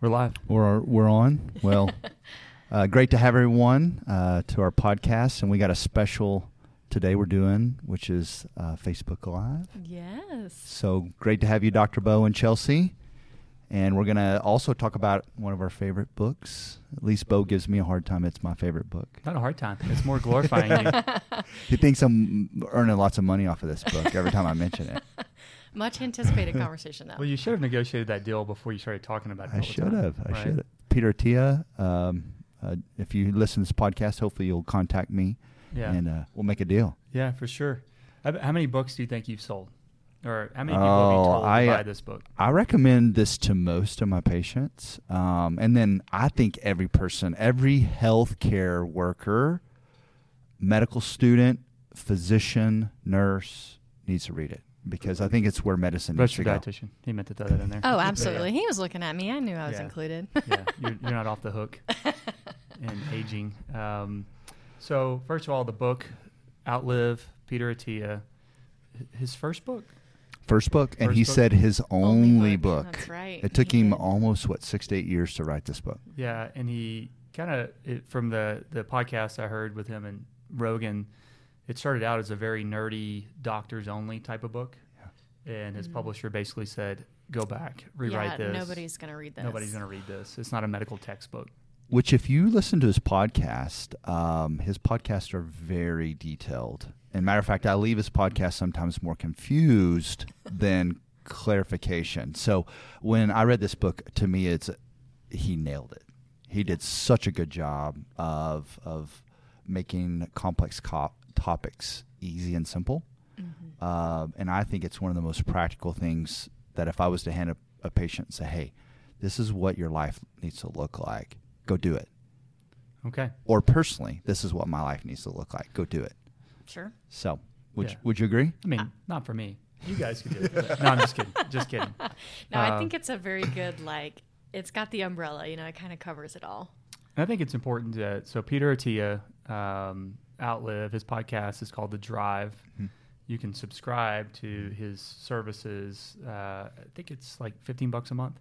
We're live. We're we're on. Well, uh, great to have everyone uh, to our podcast, and we got a special today we're doing, which is uh, Facebook Live. Yes. So great to have you, Dr. Bo and Chelsea. And we're gonna also talk about one of our favorite books. At least Bo gives me a hard time. It's my favorite book. Not a hard time. It's more glorifying you. He thinks I'm earning lots of money off of this book every time I mention it. Much anticipated conversation, though. Well, you should have negotiated that deal before you started talking about it. I should time, have. I right? should have. Peter Attia, um, uh, if you listen to this podcast, hopefully you'll contact me Yeah. and uh, we'll make a deal. yeah, for sure. How, how many books do you think you've sold? Or how many people have you Oh, told I- to buy this book? I recommend this to most of my patients. Um, and then I think every person, every healthcare worker, medical student, physician, nurse needs to read it because I think it's where medicine needs to Registered go. dietitian. He meant to throw that in there. oh, absolutely. He was looking at me. I knew I was Yeah. included. yeah, you're, you're not off the hook in aging. Um, so, first of all, the book, Outlive, Peter Attia, his first book. First book, and he book? said his only, book. That's right. It took He him did. almost what six to eight years to write this book. Yeah, and he kind of from the the podcast I heard with him and Rogan, it started out as a very nerdy doctors only type of book, and his Mhm. publisher basically said, "Go back, rewrite yeah, this. nobody's going to read this. nobody's going to read this. It's not a medical textbook." Which, if you listen to his podcast, um, his podcasts are very detailed. And matter of fact, I leave his podcast sometimes more confused than clarification. So when I read this book, to me, it's he nailed it. He did such a good job of of making complex co- topics easy and simple. Mhm. Uh, and I think it's one of the most practical things that if I was to hand a, a patient and say, "Hey, this is what your life needs to look like. Go do it." Okay. Or personally, this is what my life needs to look like. Go do it. Sure. So, would Yeah. you, would you agree? I mean, not for me. You guys could do it. no, I'm just kidding. Just kidding. No, I Um, think it's a very good, like, it's got the umbrella, you know, it kind of covers it all. And I think it's important to so Peter Attia, um, Outlive, his podcast is called The Drive. Mhm. You can subscribe to his services. Uh, I think it's like fifteen bucks a month,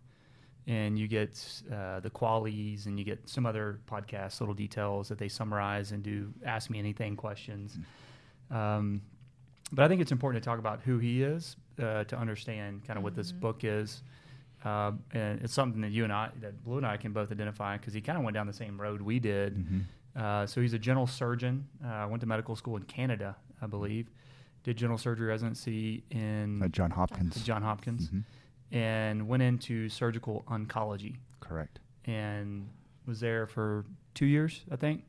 and you get uh, the Qualys, and you get some other podcast little details that they summarize and do ask me anything questions. Um, but I think it's important to talk about who he is uh, to understand kind of what this Mhm. book is. Um, and it's something that you and I, that Blue and I can both identify because he kind of went down the same road we did. Mhm. Uh, so he's a general surgeon. Uh, went to medical school in Canada, I believe. Did general surgery residency in Uh, John Hopkins. John Hopkins, Mhm. and went into surgical oncology Correct. and was there for two years, I think.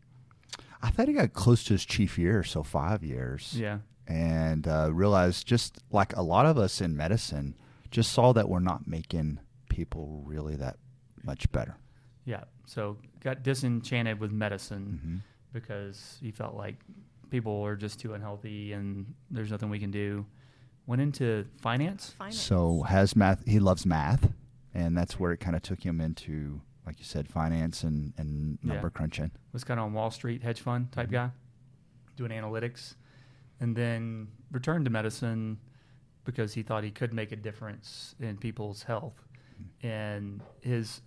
I thought he got close to his chief year, so five years. Yeah, And uh, realized, just like a lot of us in medicine, just saw that we're not making people really that much better. Yeah. So got disenchanted with medicine. Mhm. because he felt like people are just too unhealthy and there's nothing we can do. Went into finance. Finance. So has math. He loves math, and that's where it kind of took him into, like you said, finance and and Yeah. number crunching. Was kind of on Wall Street hedge fund type Mhm. guy, doing analytics, and then returned to medicine because he thought he could make a difference in people's health. And his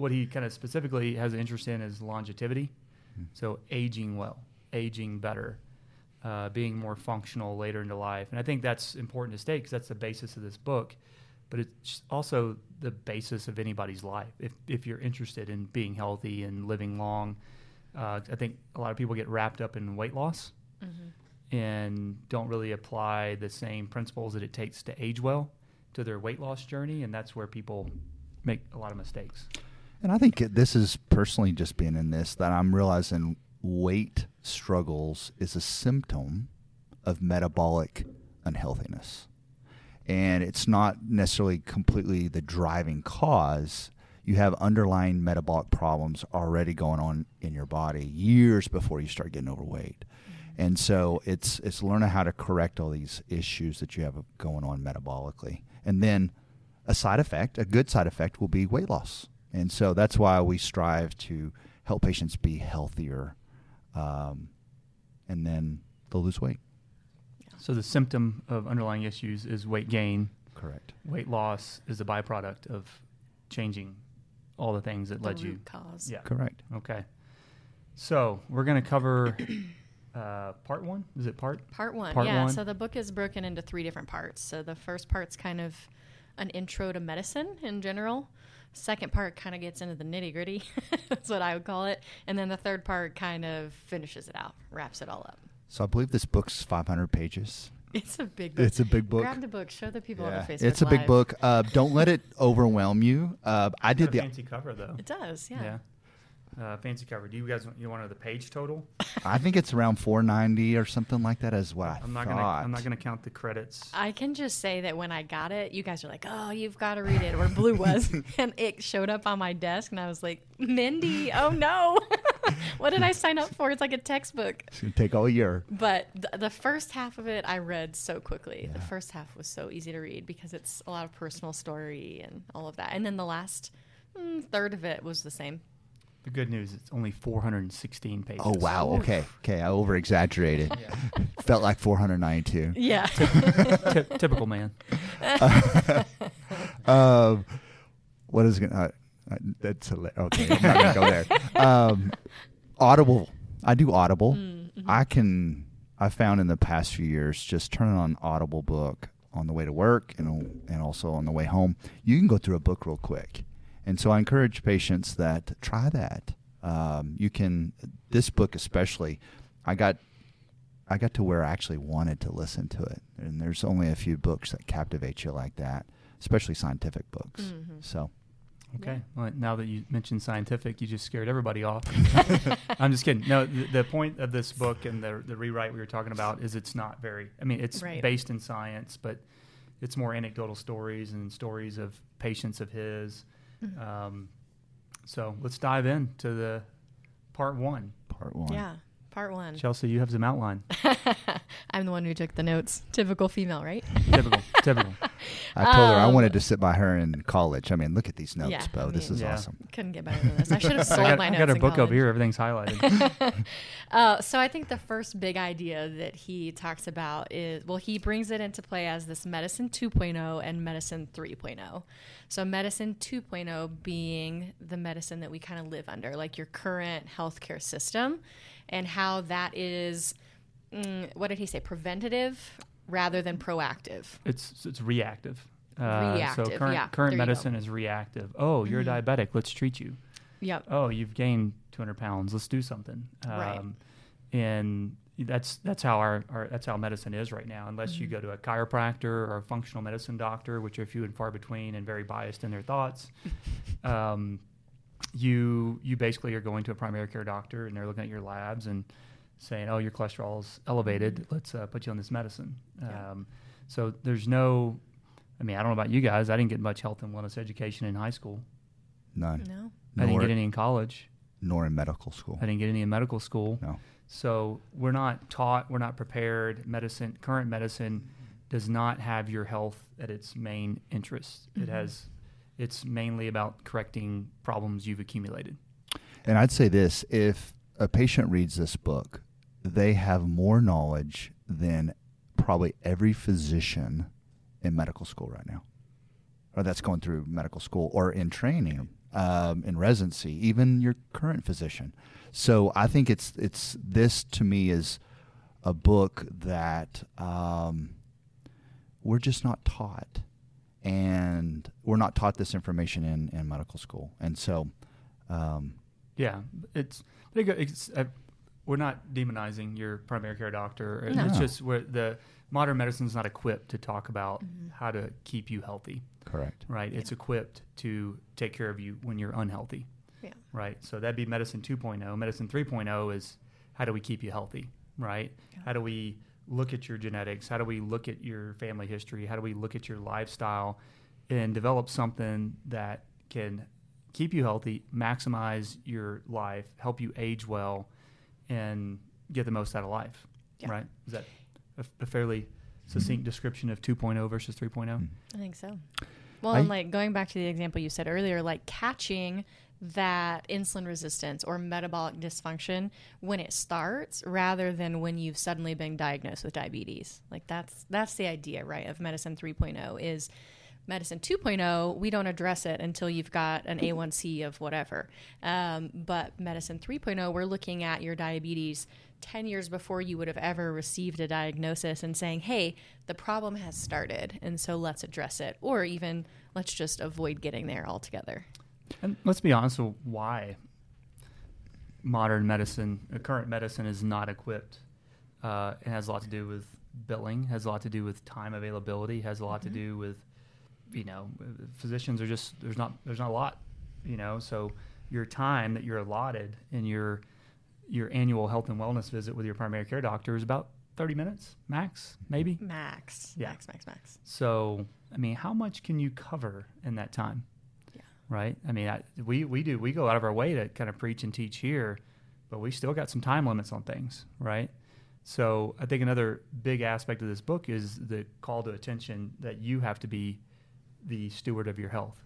what he kind of specifically has an interest in is longevity. Mhm. So aging well, aging better, uh, being more functional later into life, and I think that's important to state because that's the basis of this book. But it's also the basis of anybody's life. If if you're interested in being healthy and living long, uh, I think a lot of people get wrapped up in weight loss Mhm. and don't really apply the same principles that it takes to age well to their weight loss journey, and that's where people make a lot of mistakes. And I think this is personally just being in this that I'm realizing weight struggles is a symptom of metabolic unhealthiness. And it's not necessarily completely the driving cause. You have underlying metabolic problems already going on in your body years before you start getting overweight. Mm-hmm. And so it's it's learning how to correct all these issues that you have going on metabolically. And then a side effect, a good side effect will be weight loss. And so that's why we strive to help patients be healthier, um, and then they'll lose weight. So the symptom of underlying issues is weight gain. Correct. Weight loss is a byproduct of changing all the things that The led you. cause. Yeah. Correct. Okay. So we're going to cover uh, part one. Is it part? Part one. Part yeah. one. So the book is broken into three different parts. So the first part's kind of an intro to medicine in general. Second part kind of gets into the nitty gritty. That's what I would call it. And then the third part kind of finishes it out, wraps it all up. So I believe this book's 500 pages. It's a big book. It's a big book. Grab the book. Show the people Yeah. on the Facebook It's a big book. Uh, don't let it overwhelm you. Uh, I Got did a the. fancy cover though. It does. Yeah. Yeah. Uh, fancy cover. Do you guys you want to know the page total? I think it's around 490 or something like that. As what I I'm not thought. gonna I'm not gonna count the credits. I can just say that when I got it, you guys are like, "Oh, you've got to read it," or Blue was, and it showed up on my desk, and I was like, "Mindy, oh no, what did I sign up for? It's like a textbook." It's gonna take all year. But the, the first half of it, I read so quickly. The first half was so easy to read because it's a lot of personal story and all of that, and then the last mm, third of it was the same. The good news, it's only 416 pages. Oh wow. Okay. Okay. I over exaggerated. Felt like 492. Yeah, Ty- typical man. um, what is going to, uh, that's hilarious. Okay, I'm not going to go there. Um, Audible. I do Audible. I can, I found in the past few years, just turning on Audible book on the way to work and, and also on the way home, you can go through a book real quick. And so I encourage patients that try that. Um, you can, this book especially, I got I got to where I actually wanted to listen to it. And there's only a few books that captivate you like that, especially scientific books. Mhm. So, Okay. Well, now that you mentioned scientific, you just scared everybody off. I'm just kidding. No, the, the point of this book and the the rewrite we were talking about is it's not very. I mean, it's Right. based in science, but it's more anecdotal stories and stories of patients of his. Mhm. Um, so let's dive into the part one. part one. yeah. Part one. Chelsea, you have some outline. I'm the one who took the notes. Typical female, right? typical, typical. I told her I Um, wanted to sit by her in college. I mean, look at these notes, Yeah, Bo. I this is Yeah. awesome. Couldn't get better than this. I should have sold I got, my I notes. got a in book over college. here. Everything's highlighted. Uh, so I think the first big idea that he talks about is well, he brings it into play as this medicine 2.0 and medicine 3.0. So medicine 2.0 being the medicine that we kind of live under, like your current healthcare system, and how that is, mm, what did he say, preventative rather than proactive. It's it's reactive. Uh, Reactive, So current yeah, current medicine is reactive. Oh, you're Mhm. diabetic. Let's treat you. Yep. Oh, you've gained 200 pounds. Let's do something. Right. And that's that's how our, our that's how medicine is right now. Unless you Mhm. go to a chiropractor or a functional medicine doctor, which are few and far between and very biased in their thoughts. um, you you basically are going to a primary care doctor and they're looking at your labs and saying, "Oh, your cholesterol's elevated. Let's uh, put you on this medicine." Yeah. Um, so there's no, I mean, I don't know about you guys. I didn't get much health and wellness education in high school. None. No. I didn't Nor, get any in college. nor in medical school. I didn't get any in medical school. No. So we're not taught, we're not prepared. Medicine, current medicine, does not have your health at its main interest. It Mhm. has, it's mainly about correcting problems you've accumulated. And I'd say this if a patient reads this book, they have more knowledge than probably every physician in medical school right now, or that's going through medical school or in training, um, in residency, even your current physician. So I think it's it's this to me is a book that um, we're just not taught, and we're not taught this information in in medical school, and so. Um, Yeah, it's, it's uh, we're not demonizing your primary care doctor. No. It's just where the modern medicine is not equipped to talk about Mhm. how to keep you healthy. Correct. right? It's equipped to take care of you when you're unhealthy, Yeah. right? So that'd be medicine 2.0. Medicine 3.0 is how do we keep you healthy, right? Yeah. How do we look at your genetics? How do we look at your family history? How do we look at your lifestyle and develop something that can keep you healthy, maximize your life, help you age well, and get the most out of life, Yeah. right? Is that a, a fairly succinct description of 2.0 versus 3.0? Mm. I think so. Well, I- and like going back to the example you said earlier, like catching that insulin resistance or metabolic dysfunction when it starts rather than when you've suddenly been diagnosed with diabetes. Like that's that's the idea, right, of medicine 3.0 is Medicine 2.0, we don't address it until you've got an A1C of whatever. Um, but Medicine 3.0, we're looking at your diabetes 10 years before you would have ever received a diagnosis and saying, hey, the problem has started, and so let's address it. Or even let's just avoid getting there altogether. And let's be honest with why modern medicine, uh, current medicine, is not equipped. Uh, it has a lot to do with billing, has a lot to do with time availability, has a lot Mm-hmm. to do with, you know, physicians are just there's not there's not a lot, you know. So your time that you're allotted in your your annual health and wellness visit with your primary care doctor is about 30 minutes max, maybe. Max. Yeah. Max, max, max. So, I mean, how much can you cover in that time? Yeah. Right. I mean, I, we we do we go out of our way to kind of preach and teach here, but we still got some time limits on things, right? So, I think another big aspect of this book is the call to attention that you have to be the steward of your health,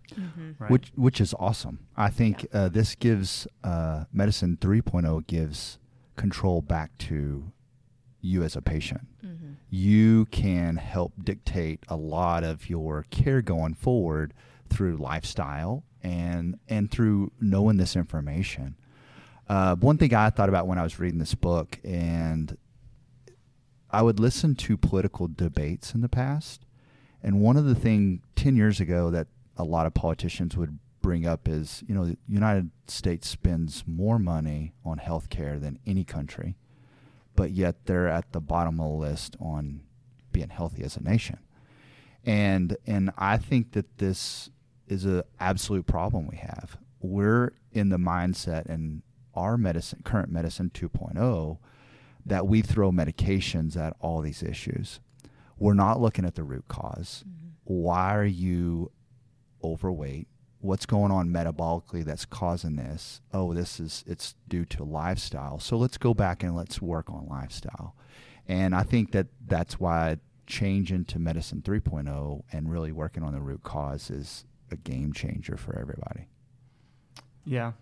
right? which which is awesome. I think uh, this gives uh, medicine 3.0 gives control back to you as a patient. You can help dictate a lot of your care going forward through lifestyle and and through knowing this information. Uh, one thing I thought about when I was reading this book, and I would listen to political debates in the past, and one of the thing ten years ago that a lot of politicians would bring up is, you know, the United States spends more money on health care than any country, but yet they're at the bottom of the list on being healthy as a nation. And and I think that this is an absolute problem we have. We're in the mindset in our medicine current medicine 2.0 that we throw medications at all these issues. We're not looking at the root because mm-hmm. Why are you overweight? What's going on metabolically that's causing this? Oh, this is it's due to lifestyle. So let's go back and let's work on lifestyle. And I think that that's why change into medicine 3.0 and really working on the root cause is a game changer for everybody. Yeah,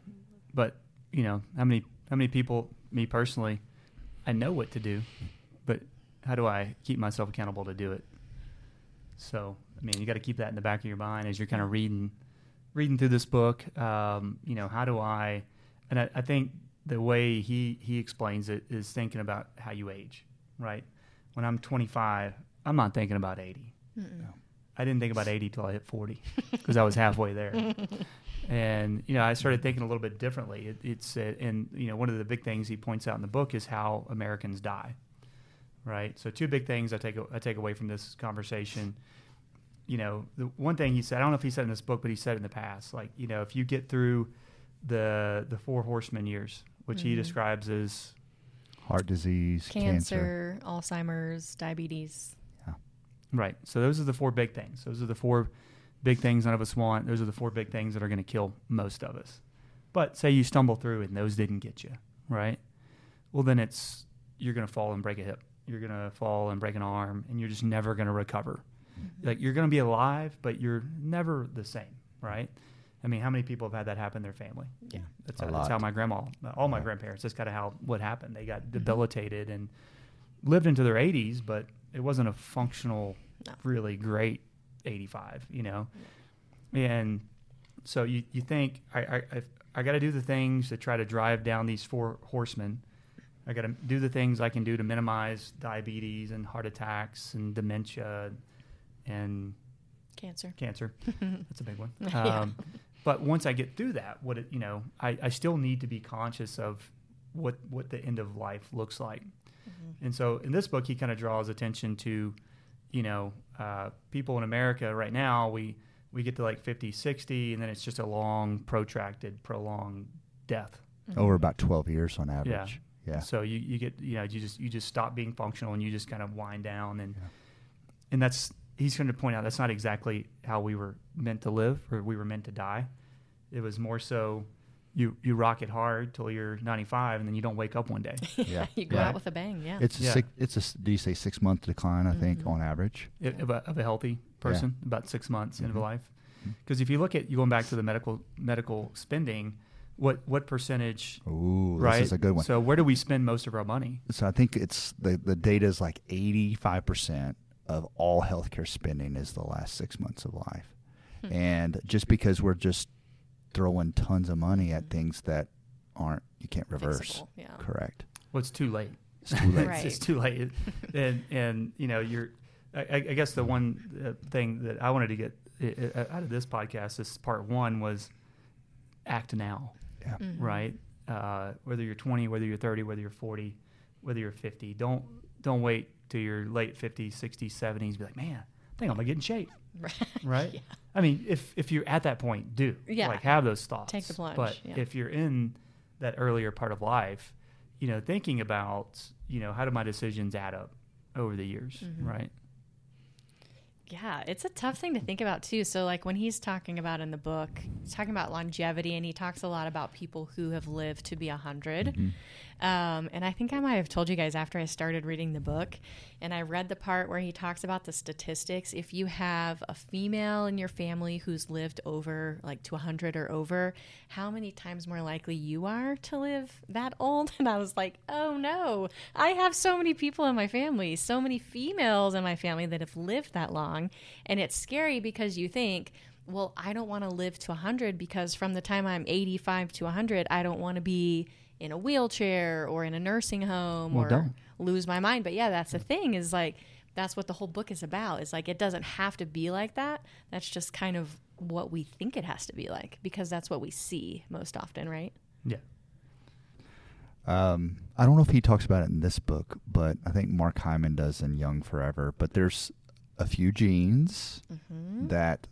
but you know how many how many people, me personally, I know what to do, but how do I keep myself accountable to do it? So I mean, you got to keep that in the back of your mind as you're kind of reading reading through this book. Um, you know, how do I? And I, I think the way he he explains it is thinking about how you age, right? When I'm 25, I'm not thinking about 80. I didn't think about 80 till I hit 40 because I was halfway there. and you know, I started thinking a little bit differently. It, it's uh, and you know, one of the big things he points out in the book is how Americans die. Right. So two big things I take I take away from this conversation. You know, the one thing he said, I don't know if he said in this book, but he said in the past, like you know, if you get through the the four horsemen years, which he Mhm. describes as Heart disease, cancer. Cancer, Alzheimer's, diabetes. Right. So those are the four big things. Those are the four big things none of us want. Those are the four big things that are going to kill most of us. But say you stumble through and those didn't get you, right? Well, then it's you're going to fall and break a hip. You're going to fall and break an arm, and you're just never going to recover. Mm-hmm. Like you're going to be alive, but you're never the same, right? I mean, how many people have had that happen in their family? Yeah. That's, how, that's how my grandma, all my Yeah. grandparents, that's kind of how what happened. They got mm-hmm. debilitated and lived into their 80s, but it wasn't a functional, No. really great 85, you know? And so you, you think, I, I, I, I got to do the things to try to drive down these four horsemen. I got to do the things I can do to minimize diabetes and heart attacks and dementia and Cancer. cancer. That's a big one. Yeah. Um, but once I get through that, what it, you know, I, I still need to be conscious of what what the end of life looks like. Mm-hmm. And so in this book, he kind of draws attention to, you know, uh, people in America right now. We we get to like 50, 60, and then it's just a long, protracted, prolonged death. Over about 12 years on average. Yeah. Yeah. So you, you get you know you just you just stop being functional and you just kind of wind down and Yeah. and that's he's going to point out that's not exactly how we were meant to live or we were meant to die. It was more so you you rock it hard till you're 95 and then you don't wake up one day. Yeah. you go Yeah. out with a bang. Yeah. It's a Yeah. six, it's a s- do you say six month decline? I think Mhm. on average. of, a, of a healthy person, about six months into Mhm. life. Mhm. Because if you look at you going back to the medical medical spending, what what percentage? Ooh, right. this is a good one. So where do we spend most of our money? So I think it's the the data is like eighty five percent of all healthcare spending is the last six months of life. Hmm. And just because we're just throwing tons of money at things that aren't, you can't reverse. Fixable, yeah. Correct. Well, it's too late. It's too late. Right. it's, it's too late. and and you know, you're. I, I I guess the one uh, thing that I wanted to get uh, uh, out of this podcast, this part one, was act now. Yeah. Mhm. right? Uh, whether you're 20, whether you're 30, whether you're 40, whether you're 50, don't don't wait till your late 50s, 60s, 70s. Be like, man, I think I'm gonna get in shape, Right. right? Yeah. I mean, if if you're at that point, do Yeah. like have those thoughts. Take the plunge, But yeah. if you're in that earlier part of life, you know, thinking about you know how do my decisions add up over the years, Mhm. right? Yeah, it's a tough thing to think about too. So, like when he's talking about in the book, he's talking about longevity, and he talks a lot about people who have lived to be a 100 Mm-hmm. Um, and I think I might have told you guys after I started reading the book, and I read the part where he talks about the statistics. If you have a female in your family who's lived over like to 100 or over, how many times more likely you are to live that old? And I was like, oh no, I have so many people in my family, so many females in my family that have lived that long. And it's scary because you think, well, I don't want to live to 100 because from the time I'm 85 to 100, I don't want to be in a wheelchair or in a nursing home Well, or don't. lose my mind. But yeah, that's the thing is like, that's what the whole book is about. Is like, it doesn't have to be like that. That's just kind of what we think it has to be like because that's what we see most often, right? Yeah. Um, I don't know if he talks about it in this book, but I think Mark Hyman does in Young Forever. But there's a few genes Mm-hmm. that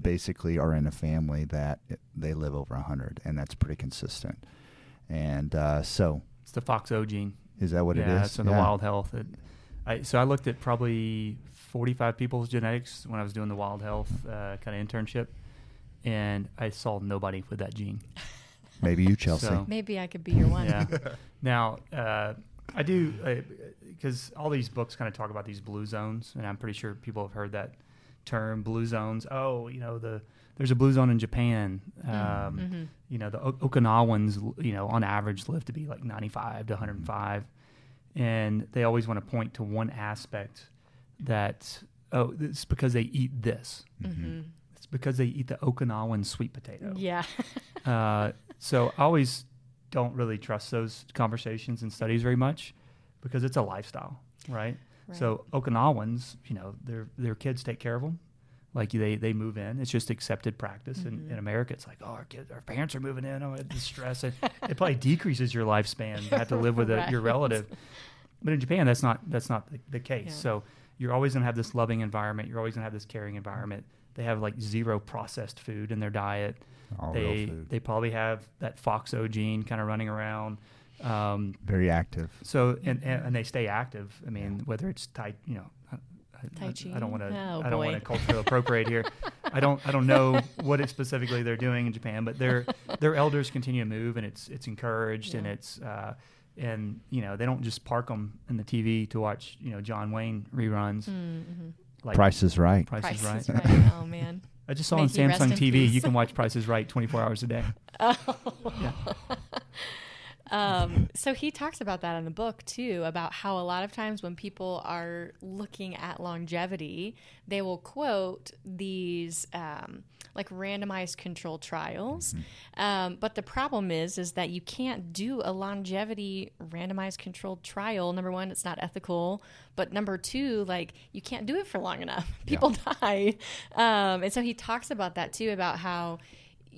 basically are in a family that they live over 100, and that's pretty consistent. And uh, so, It's the FOXO gene. is that what yeah, it is? it's in the Wild Health. It, I, so I looked at probably 45 people's genetics when I was doing the Wild Health uh, kind of internship, and I saw nobody with that gene. Maybe you, Chelsea. So- Maybe I could be your one. Yeah. now, uh, I do because all these books kind of talk about these blue zones, and I'm pretty sure people have heard that term, blue zones. Oh, you know the there's a blue zone in Japan. Um, Mhm. You know the o- Okinawans, you know, on average live to be like 95 to 105, and they always want to point to one aspect that oh, it's because they eat this. Mhm. It's because they eat the Okinawan sweet potato. Yeah. Uh, so I always don't really trust those conversations and studies very much because it's a lifestyle, right? So Okinawans, you know, their their kids take care of them. Like they, they move in. It's just accepted practice. In, Mhm. in America, it's like, oh, our kids, our parents are moving in. Oh, the stress. It, it probably decreases your lifespan. You have to live with a, your relative. But in Japan, that's not that's not the, the case. Yeah. So you're always gonna have this loving environment. You're always gonna have this caring environment. They have like zero processed food in their diet All real they food. they probably have that FOXO gene kind of running around. Um, Very active. so and, and and they stay active. I mean, whether it's tight, you know, I, I- Tai Chi? I don't want to Oh, I don't want to culturally appropriate here. I don't I don't know what it specifically they're doing in Japan, but their their elders continue to move and it's it's encouraged and it's uh, and you know they don't just park them in the TV to watch you know John Wayne reruns. Mm-hmm. Like Price is right. Price, Price is right. is right. Oh man. I just saw May on Samsung TV you can watch Price is Right 24 hours a day. Oh. Yeah. Um, so he talks about that in the book too, about how a lot of times when people are looking at longevity, they will quote these um, like randomized controlled trials. Um, but the problem is, is that you can't do a longevity randomized controlled trial. Number one, it's not ethical. But number two, like you can't do it for long enough. People die. Um, and so he talks about that too, about how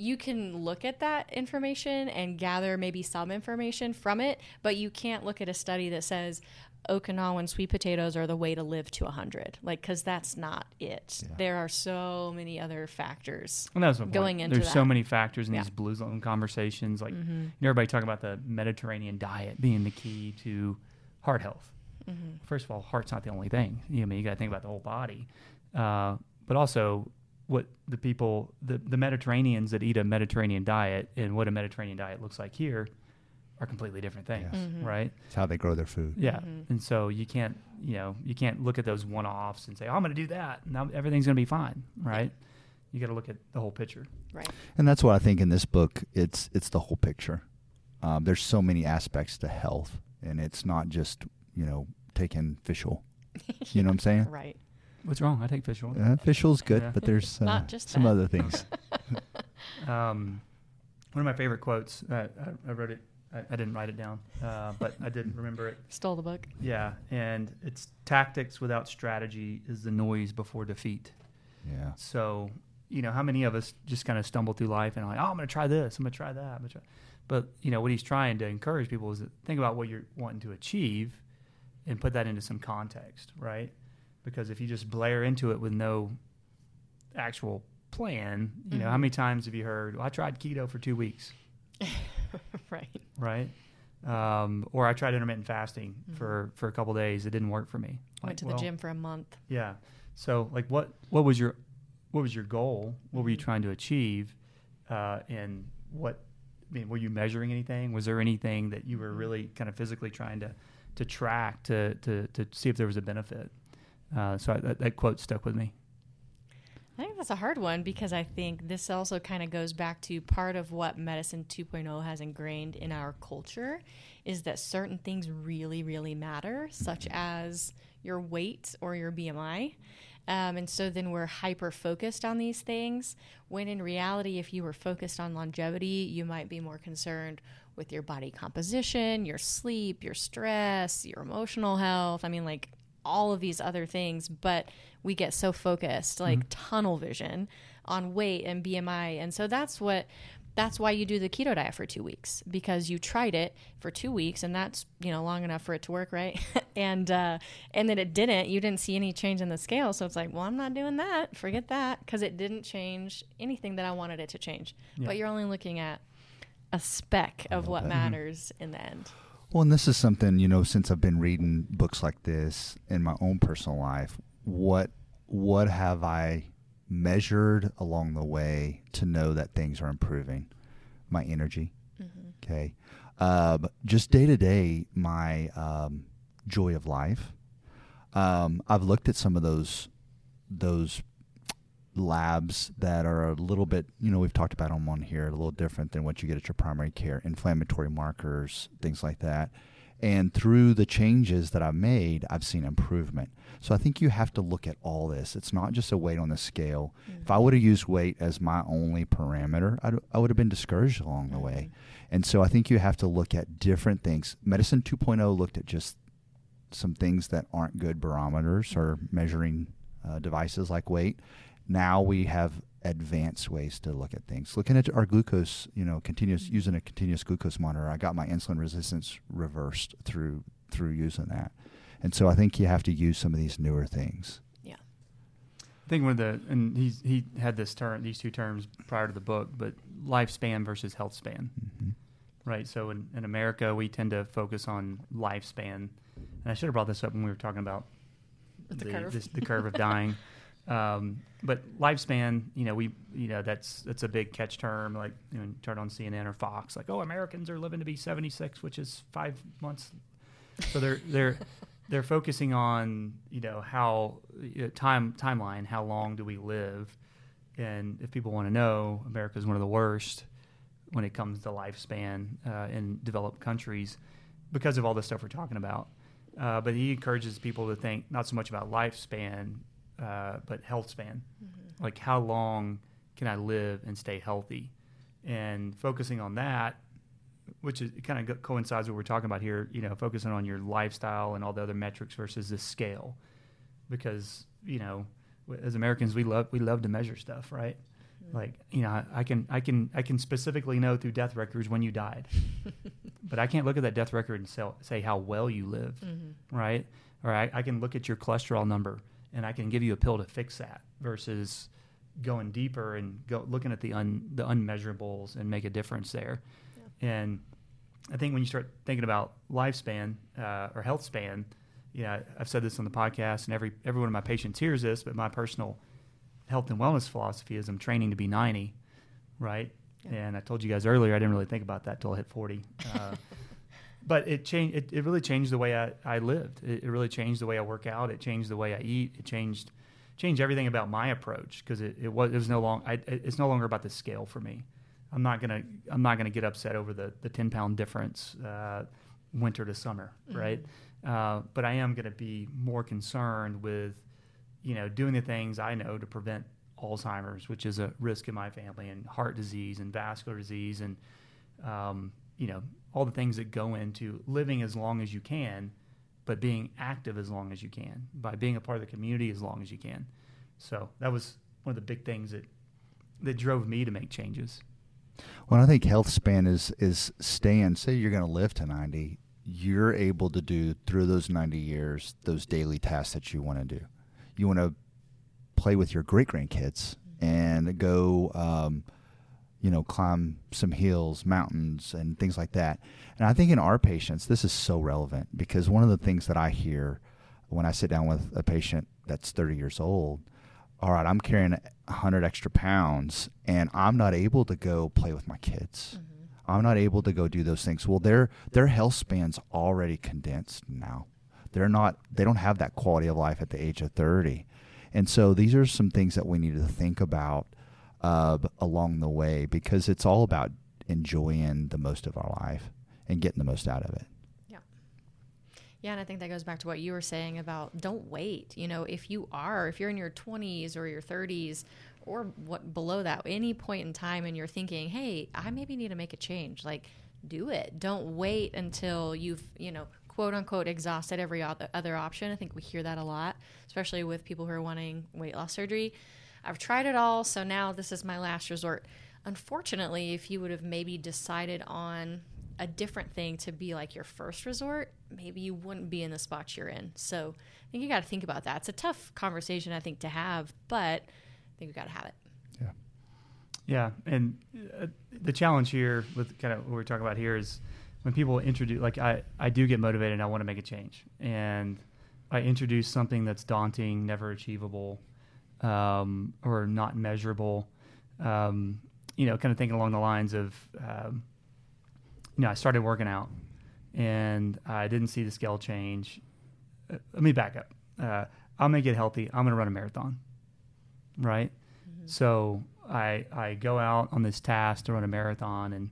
you can look at that information and gather maybe some information from it, but you can't look at a study that says Okinawan sweet potatoes are the way to live to 100. Like, because that's not it. Yeah. There are so many other factors. And that's going point. into There's so many factors in Yeah. these blue zone conversations. Like Mm-hmm. you know, everybody talking about the Mediterranean diet being the key to heart health. Mm-hmm. First of all, heart's not the only thing. You know, I mean, you got to think about the whole body, uh, but also what the people, the, the Mediterraneans that eat a Mediterranean diet and what a Mediterranean diet looks like here are completely different things, Yes. Mhm. right? It's how they grow their food. Yeah, Mhm. and so you can't, you know, you can't look at those one-offs and say, oh, "I'm going to do that," and now everything's going to be fine, right? You got to look at the whole picture. Right. And that's what I think in this book. It's it's the whole picture. Um, there's so many aspects to health, and it's not just you know taking fish oil. You know what I'm saying? Right. What's wrong? I take fish oil. Uh, fish oil's good, Yeah. but there's uh, Not just some that. other things. Um, one of my favorite quotes. Uh, I, I wrote it. I, I didn't write it down, uh, but I didn't remember it. Stole the book. Yeah, and it's tactics without strategy is the noise before defeat. yeah. So, you know, how many of us just kind of stumble through life and are like, oh, I'm going to try this, I'm going to try that. I'm gonna try. But, you know, what he's trying to encourage people is to think about what you're wanting to achieve and put that into some context, right? Because if you just blare into it with no actual plan, you know, how Mhm. many times have you heard, well, I tried keto for two weeks, right. right? Um, or I tried intermittent fasting Mhm. for, for a couple days. It didn't work for me. Went Like, to the well, gym for a month. Yeah. So, like, what what was your what was your goal? What were you Mhm. trying to achieve? Uh, and what I mean, were you measuring anything? Was there anything that you were Mhm. really kind of physically trying to to track to to to see if there was a benefit? Uh, so I, that, that quote stuck with me. I think that's a hard one because I think this also kind of goes back to part of what Medicine 2.0 has ingrained in our culture is that certain things really, really matter, such as your weight or your BMI. Um, and so then we're hyper focused on these things. When in reality, if you were focused on longevity, you might be more concerned with your body composition, your sleep, your stress, your emotional health. I mean, like all of these other things. But we get so focused, like tunnel vision, on weight and BMI. And so that's what. That's why you do the keto diet for two weeks because you tried it for two weeks and that's you know long enough for it to work, right? and uh, and then it didn't. You didn't see any change in the scale, so it's like, well, I'm not doing that. Forget that because it didn't change anything that I wanted it to change. Yeah. But you're only looking at a speck of what matters in the end. Well, and this is something you know. Since I've been reading books like this in my own personal life, what what have I measured along the way to know that things are improving? My energy, okay, um, just day to day, my um, joy of life. Um, I've looked at some of those those labs that are a little bit, you know, we've talked about them on here, a little different than what you get at your primary care, inflammatory markers, things like that. And through the changes that I've made, I've seen improvement. So I think you have to look at all this. It's not just a weight on the scale. If I would have used weight as my only parameter, I'd, I would have been discouraged along the way. And so I think you have to look at different things. Medicine 2.0 looked at just some things that aren't good barometers or measuring uh, devices like weight. Now we have advanced ways to look at things. Looking at our glucose, you know, continuous using a continuous glucose monitor. I got my insulin resistance reversed through through using that. And so I think you have to use some of these newer things. Yeah. I think one of the and he's he had this term these two terms prior to the book, but lifespan versus health span. hmm Right. So in, in America, we tend to focus on lifespan. And I should have brought this up when we were talking about The curve. this- the curve of dying. Um, but lifespan, you know, we, you know, that's that's a big catch term. Like, you know, turn on CNN or Fox, like, oh, Americans are living to be 76, which is five months. So they're they're they're focusing on, you know, how you know, time timeline, how long do we live? And if people want to know, America is one of the worst when it comes to lifespan uh, in developed countries because of all the stuff we're talking about. Uh, but he encourages people to think not so much about lifespan, uh, but health span. Mm-hmm. Like, how long can I live and stay healthy? And focusing on that, which is, kind of coincides with what we're talking about here, you know, focusing on your lifestyle and all the other metrics versus the scale. Because, you know, as Americans, we love, we love to measure stuff, right? Mm-hmm. Like, you know, I, can, I can, I can specifically know through death records when you died but I can't look at that death record and sell, say how well you lived, mm-hmm. right? Or I, I can look at your cholesterol number and I can give you a pill to fix that versus going deeper and go looking at the un, the unmeasurables and make a difference there. And I think when you start thinking about lifespan uh, or health span, you know, I've said this on the podcast, and every every one of my patients hears this. But my personal health and wellness philosophy is I'm training to be 90, right? Yeah. And I told you guys earlier I didn't really think about that till I hit 40. Uh, but it changed. It, it really changed the way I, I lived. It, it really changed the way I work out. It changed the way I eat. It changed changed everything about my approach because it, it was it was no long. I, it's no longer about the scale for me. I'm not gonna I'm not gonna get upset over the the 10 pound difference. Uh, winter to summer, right? Uh, but I am going to be more concerned with, you know, doing the things I know to prevent Alzheimer's, which is a risk in my family, and heart disease and vascular disease, and um, you know, all the things that go into living as long as you can, but being active as long as you can by being a part of the community as long as you can. So that was one of the big things that that drove me to make changes. Well, I think health span is is staying. Say you're going to live to ninety, you're able to do through those ninety years those daily tasks that you want to do. You want to play with your great grandkids and go, um, you know, climb some hills, mountains, and things like that. And I think in our patients, this is so relevant because one of the things that I hear when I sit down with a patient that's 30 years old, all right, I'm carrying 100 extra pounds and I'm not able to go play with my kids. Mm-hmm. I'm not able to go do those things. Well, their their health span's already condensed now. They're not they don't have that quality of life at the age of 30. And so these are some things that we need to think about uh, along the way because it's all about enjoying the most of our life and getting the most out of it. Yeah, Yeah, and I think that goes back to what you were saying about don't wait. You know, if you are, if you're in your 20s or your 30s or what below that, any point in time and you're thinking, "Hey, I maybe need to make a change." Like do it. Don't wait until you've, you know, quote unquote exhausted every other option. I think we hear that a lot, especially with people who are wanting weight loss surgery. I've tried it all, so now this is my last resort. Unfortunately, if you would have maybe decided on a different thing to be like your first resort, maybe you wouldn't be in the spot you're in. So I think you got to think about that. It's a tough conversation, I think, to have, but I think we got to have it. Yeah. Yeah. And uh, the challenge here with kind of what we're talking about here is when people introduce, like I, I do get motivated and I want to make a change. And I introduce something that's daunting, never achievable, um, or not measurable. Um, you know, kind of thinking along the lines of, um, you know, I started working out and I didn't see the scale change. Uh, let me back up. Uh, I'm gonna get healthy. I'm gonna run a marathon, right? Mm-hmm. So I I go out on this task to run a marathon, and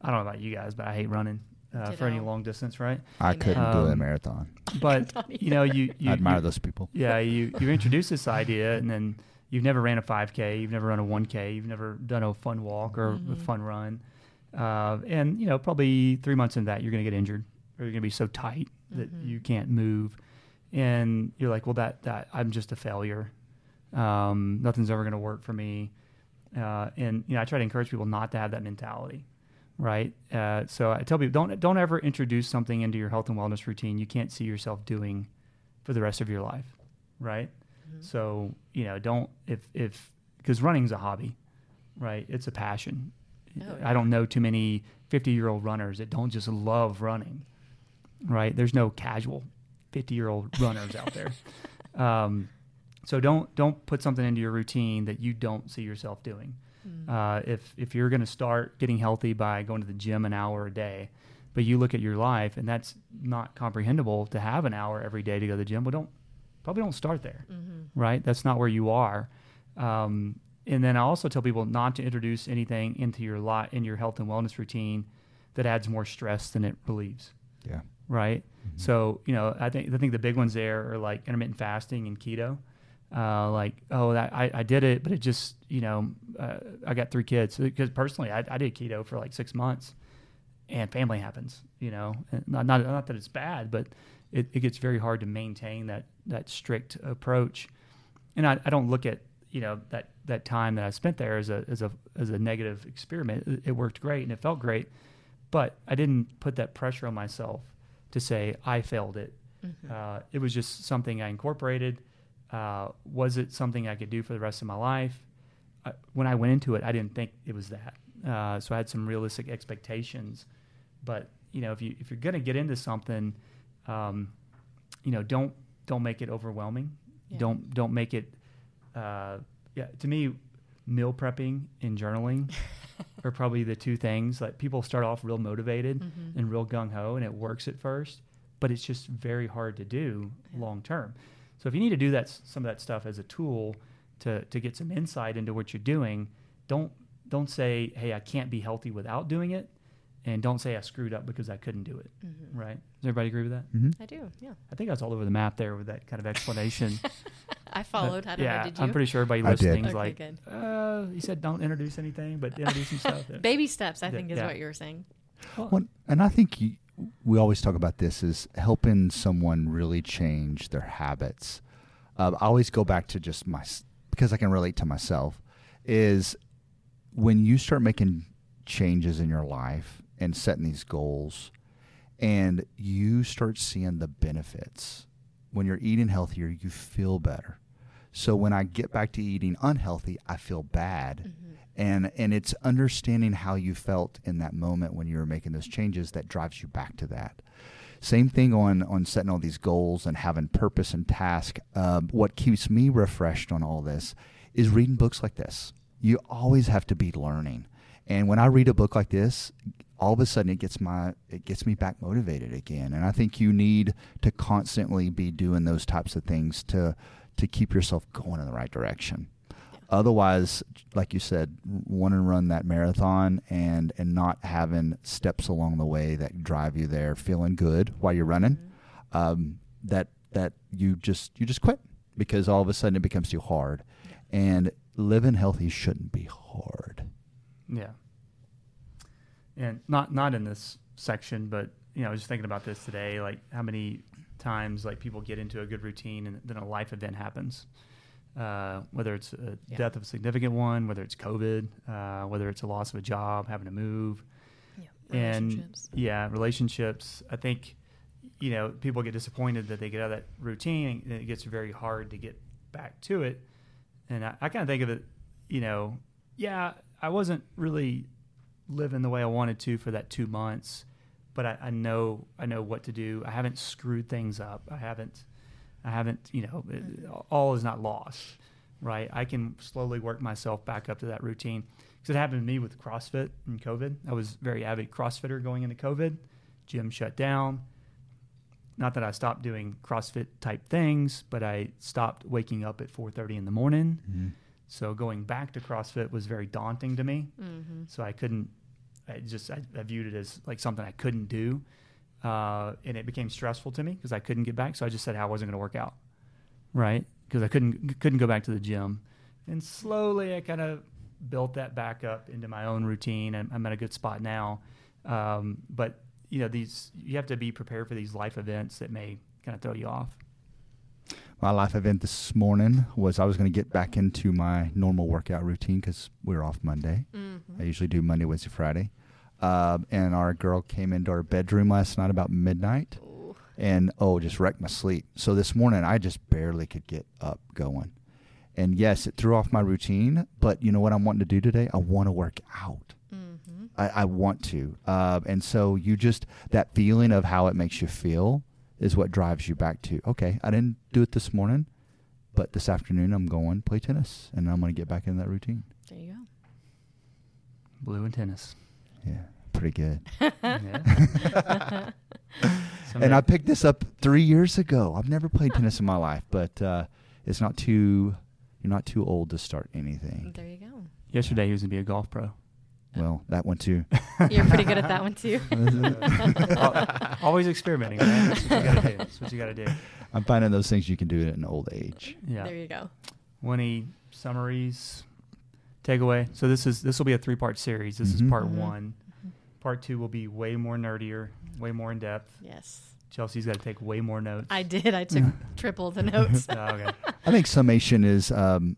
I don't know about you guys, but I hate running uh, for any long distance, right? I Amen. couldn't do a Um, marathon. But you know, you, you I admire you- those people. yeah, you you introduce this idea, and then you've never ran a 5K, you've never run a 1K, you've never done a fun walk or a fun run, uh, and you know probably three months into that you're going to get injured or you're going to be so tight that you can't move, and you're like, well, that that I'm just a failure. Um, nothing's ever going to work for me, uh, and you know I try to encourage people not to have that mentality. Right, uh, so I tell people don't don't ever introduce something into your health and wellness routine you can't see yourself doing for the rest of your life, right? So you know, don't if if because running's a hobby, right? It's a passion. Oh, I don't know too many fifty year old runners that don't just love running, right? There's no casual fifty year old runners out there. Um, so don't don't put something into your routine that you don't see yourself doing. Uh, if if you're going to start getting healthy by going to the gym an hour a day, but you look at your life and that's not comprehensible to have an hour every day to go to the gym, well, don't probably don't start there, right? That's not where you are. Um, and then I also tell people not to introduce anything into your lot in your health and wellness routine that adds more stress than it relieves Yeah. right? So you know, I think I think the big ones there are like intermittent fasting and keto. Uh, like, oh, that, I, I did it, but it just, you know, uh, I got three kids because personally, I, I did keto for like six months, and family happens, you know, and not not, not that it's bad, but it, it gets very hard to maintain that that strict approach. And I, I don't look at you know that that time that I spent there as a as a as a negative experiment. It, it worked great and it felt great, but I didn't put that pressure on myself to say I failed it. Uh, it was just something I incorporated. Uh, was it something I could do for the rest of my life? Uh, when I went into it, I didn't think it was that. Uh, so I had some realistic expectations. But you know, if you if you're gonna get into something, um, you know, don't don't make it overwhelming. Yeah. Don't don't make it. Uh, yeah, to me, meal prepping and journaling are probably the two things. Like people start off real motivated Mm-hmm. and real gung ho, and it works at first, but it's just very hard to do Yeah. long term. So if you need to do that some of that stuff as a tool to to get some insight into what you're doing, don't don't say, "Hey, I can't be healthy without doing it," and don't say I screwed up because I couldn't do it. Mhm. Right? Does everybody agree with that? hmm I do. Yeah, I think I was all over the map there with that kind of explanation. I followed. I don't yeah, know. Did you? I'm pretty sure everybody I did. listening is Okay, like, good. uh, he said don't introduce anything, but introduce some stuff. Baby steps. I Yeah, think is yeah. what you were saying. Well, Well, and I think you, we always talk about this is helping someone really change their habits. Uh, I always go back to just my because I can relate to myself. Is when you start making changes in your life and setting these goals, and you start seeing the benefits. When you're eating healthier, you feel better. So when I get back to eating unhealthy, I feel bad Mm-hmm. And and it's understanding how you felt in that moment when you were making those changes that drives you back to that. Same thing on on setting all these goals and having purpose and task. Um, what keeps me refreshed on all this is reading books like this. You always have to be learning. And when i read a book like this all of a sudden it gets my it gets me back motivated again. And i think you need to constantly be doing those types of things to to keep yourself going in the right direction otherwise like you said want to run that marathon and and not having steps along the way that drive you there feeling good while you're running Mm-hmm. um, that that you just you just quit because all of a sudden it becomes too hard and living healthy shouldn't be hard Yeah. And not not in this section, but you know, I was just thinking about this today, like how many times like people get into a good routine and then a life event happens. Uh, whether it's a Yeah. death of a significant one, whether it's COVID, uh, whether it's a loss of a job, having to move, Yeah. and yeah, relationships. I think you know people get disappointed that they get out of that routine, and it gets very hard to get back to it. And I, I kind of think of it, you know, yeah, I wasn't really living the way I wanted to for that two months, but I, I know I know what to do. I haven't screwed things up. I haven't, I haven't, you know, it, all is not lost, right? I can slowly work myself back up to that routine because it happened to me with CrossFit and COVID. I was very avid CrossFitter going into COVID. Gym shut down. Not that I stopped doing CrossFit type things, but I stopped waking up at 4:30 in the morning. So going back to CrossFit was very daunting to me. Mm-hmm. So I couldn't. I just I, I viewed it as like something I couldn't do, uh, and it became stressful to me because I couldn't get back. So I just said I wasn't going to work out, right? Because I couldn't couldn't go back to the gym, and slowly I kind of built that back up into my own routine, and I'm at a good spot now. Um, but you know these you have to be prepared for these life events that may kind of throw you off. My life event this morning was I was going to get back into my normal workout routine because we are off Monday. Mm-hmm. I usually do Monday, Wednesday, Friday. Um, and our girl came into our bedroom last night about midnight Ooh. and, oh, just wrecked my sleep. So this morning I just barely could get up going. And yes, it threw off my routine, but you know what I'm wanting to do today? I want to work out. Mm-hmm. I, I want to. Uh, and so you just, that feeling of how it makes you feel is what drives you back to, okay, I didn't do it this morning, but this afternoon I'm going play tennis and I'm going to get back in that routine. There you go. Blue and tennis. Yeah, pretty good. Yeah. and I picked this up three years ago. I've never played tennis in my life, but uh, it's not too, you're not too old to start anything. There you go. Yesterday he was gonna be a golf pro. Well, that one too. You're pretty good at that one too. Always experimenting. Right? That's what you gotta do. That's what you gotta do. I'm finding those things you can do at an old age. Yeah. There you go. Winnie summaries, takeaway. So this is this will be a three part series. This Mhm. is part Mhm. one. Part two will be way more nerdier, way more in depth. Yes. Chelsea's got to take way more notes. I did. I took triple the notes. Oh, okay. I think summation is um,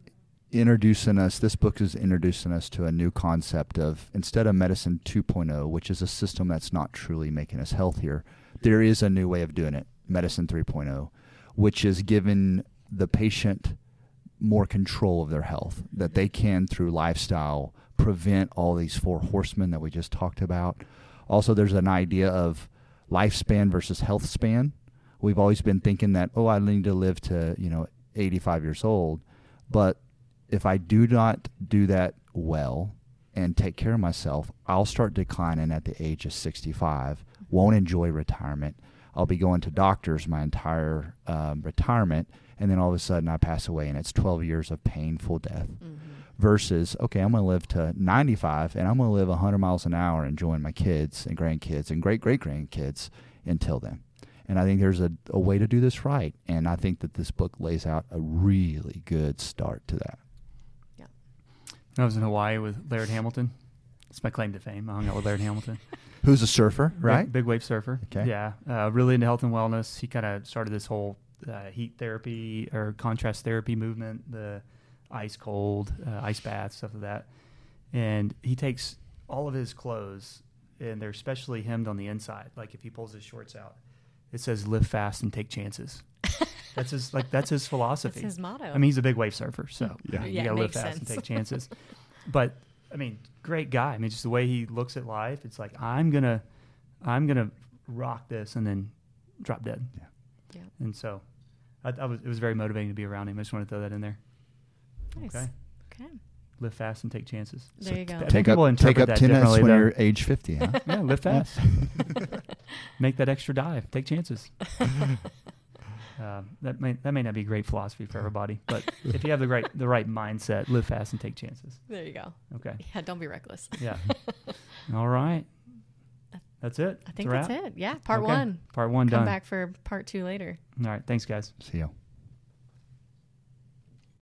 introducing us. This book is introducing us to a new concept of instead of medicine 2.0, which is a system that's not truly making us healthier. There is a new way of doing it, medicine 3.0, which is giving the patient more control of their health, that they can through lifestyle prevent all these four horsemen that we just talked about. Also, there's an idea of lifespan versus health span. We've always been thinking that, oh, I need to live to, you know, 85 years old. But if I do not do that well and take care of myself, I'll start declining at the age of 65, won't enjoy retirement. I'll be going to doctors my entire um, retirement, and then all of a sudden I pass away, and it's 12 years of painful death Mhm. versus okay, I'm going to live to 95 and I'm going to live 100 miles an hour enjoying my kids and grandkids and great great grandkids until then. And I think there's a, a way to do this right. And I think that this book lays out a really good start to that. Yeah. I was in Hawaii with Laird Hamilton. It's my claim to fame. I hung out with Laird Hamilton. Who's a surfer, Big- right? Big, wave surfer. Okay. Yeah. Uh, really into health and wellness. He kind of started this whole uh, heat therapy or contrast therapy movement, the ice cold, uh, ice baths, stuff like that. And he takes all of his clothes and they're specially hemmed on the inside. Like if he pulls his shorts out, it says live fast and take chances. that's his like that's his philosophy. That's his motto. I mean, he's a big wave surfer, so Yeah. you Yeah, gotta live makes fast and sense. take chances. but I mean, great guy. I mean, just the way he looks at life, it's like I'm gonna, I'm gonna rock this and then drop dead. Yeah. Yeah. And so, I, I was it was very motivating to be around him. I just want to throw that in there. nice. Okay. Okay. Live fast and take chances. There you go. I Take people up, take interpret up that tennis differently, when though. you're age 50, huh? Yeah, live fast. Make that extra dive. Take chances. Um, that may that may not be a great philosophy for everybody, but if you have the right the right mindset, live fast and take chances. There you go. Okay. Yeah, don't be reckless. Yeah. All right. That's it. I think It's that's it. Yeah, part Okay. one. Part one Come done. Come back for part two later. All right. Thanks, guys. See you.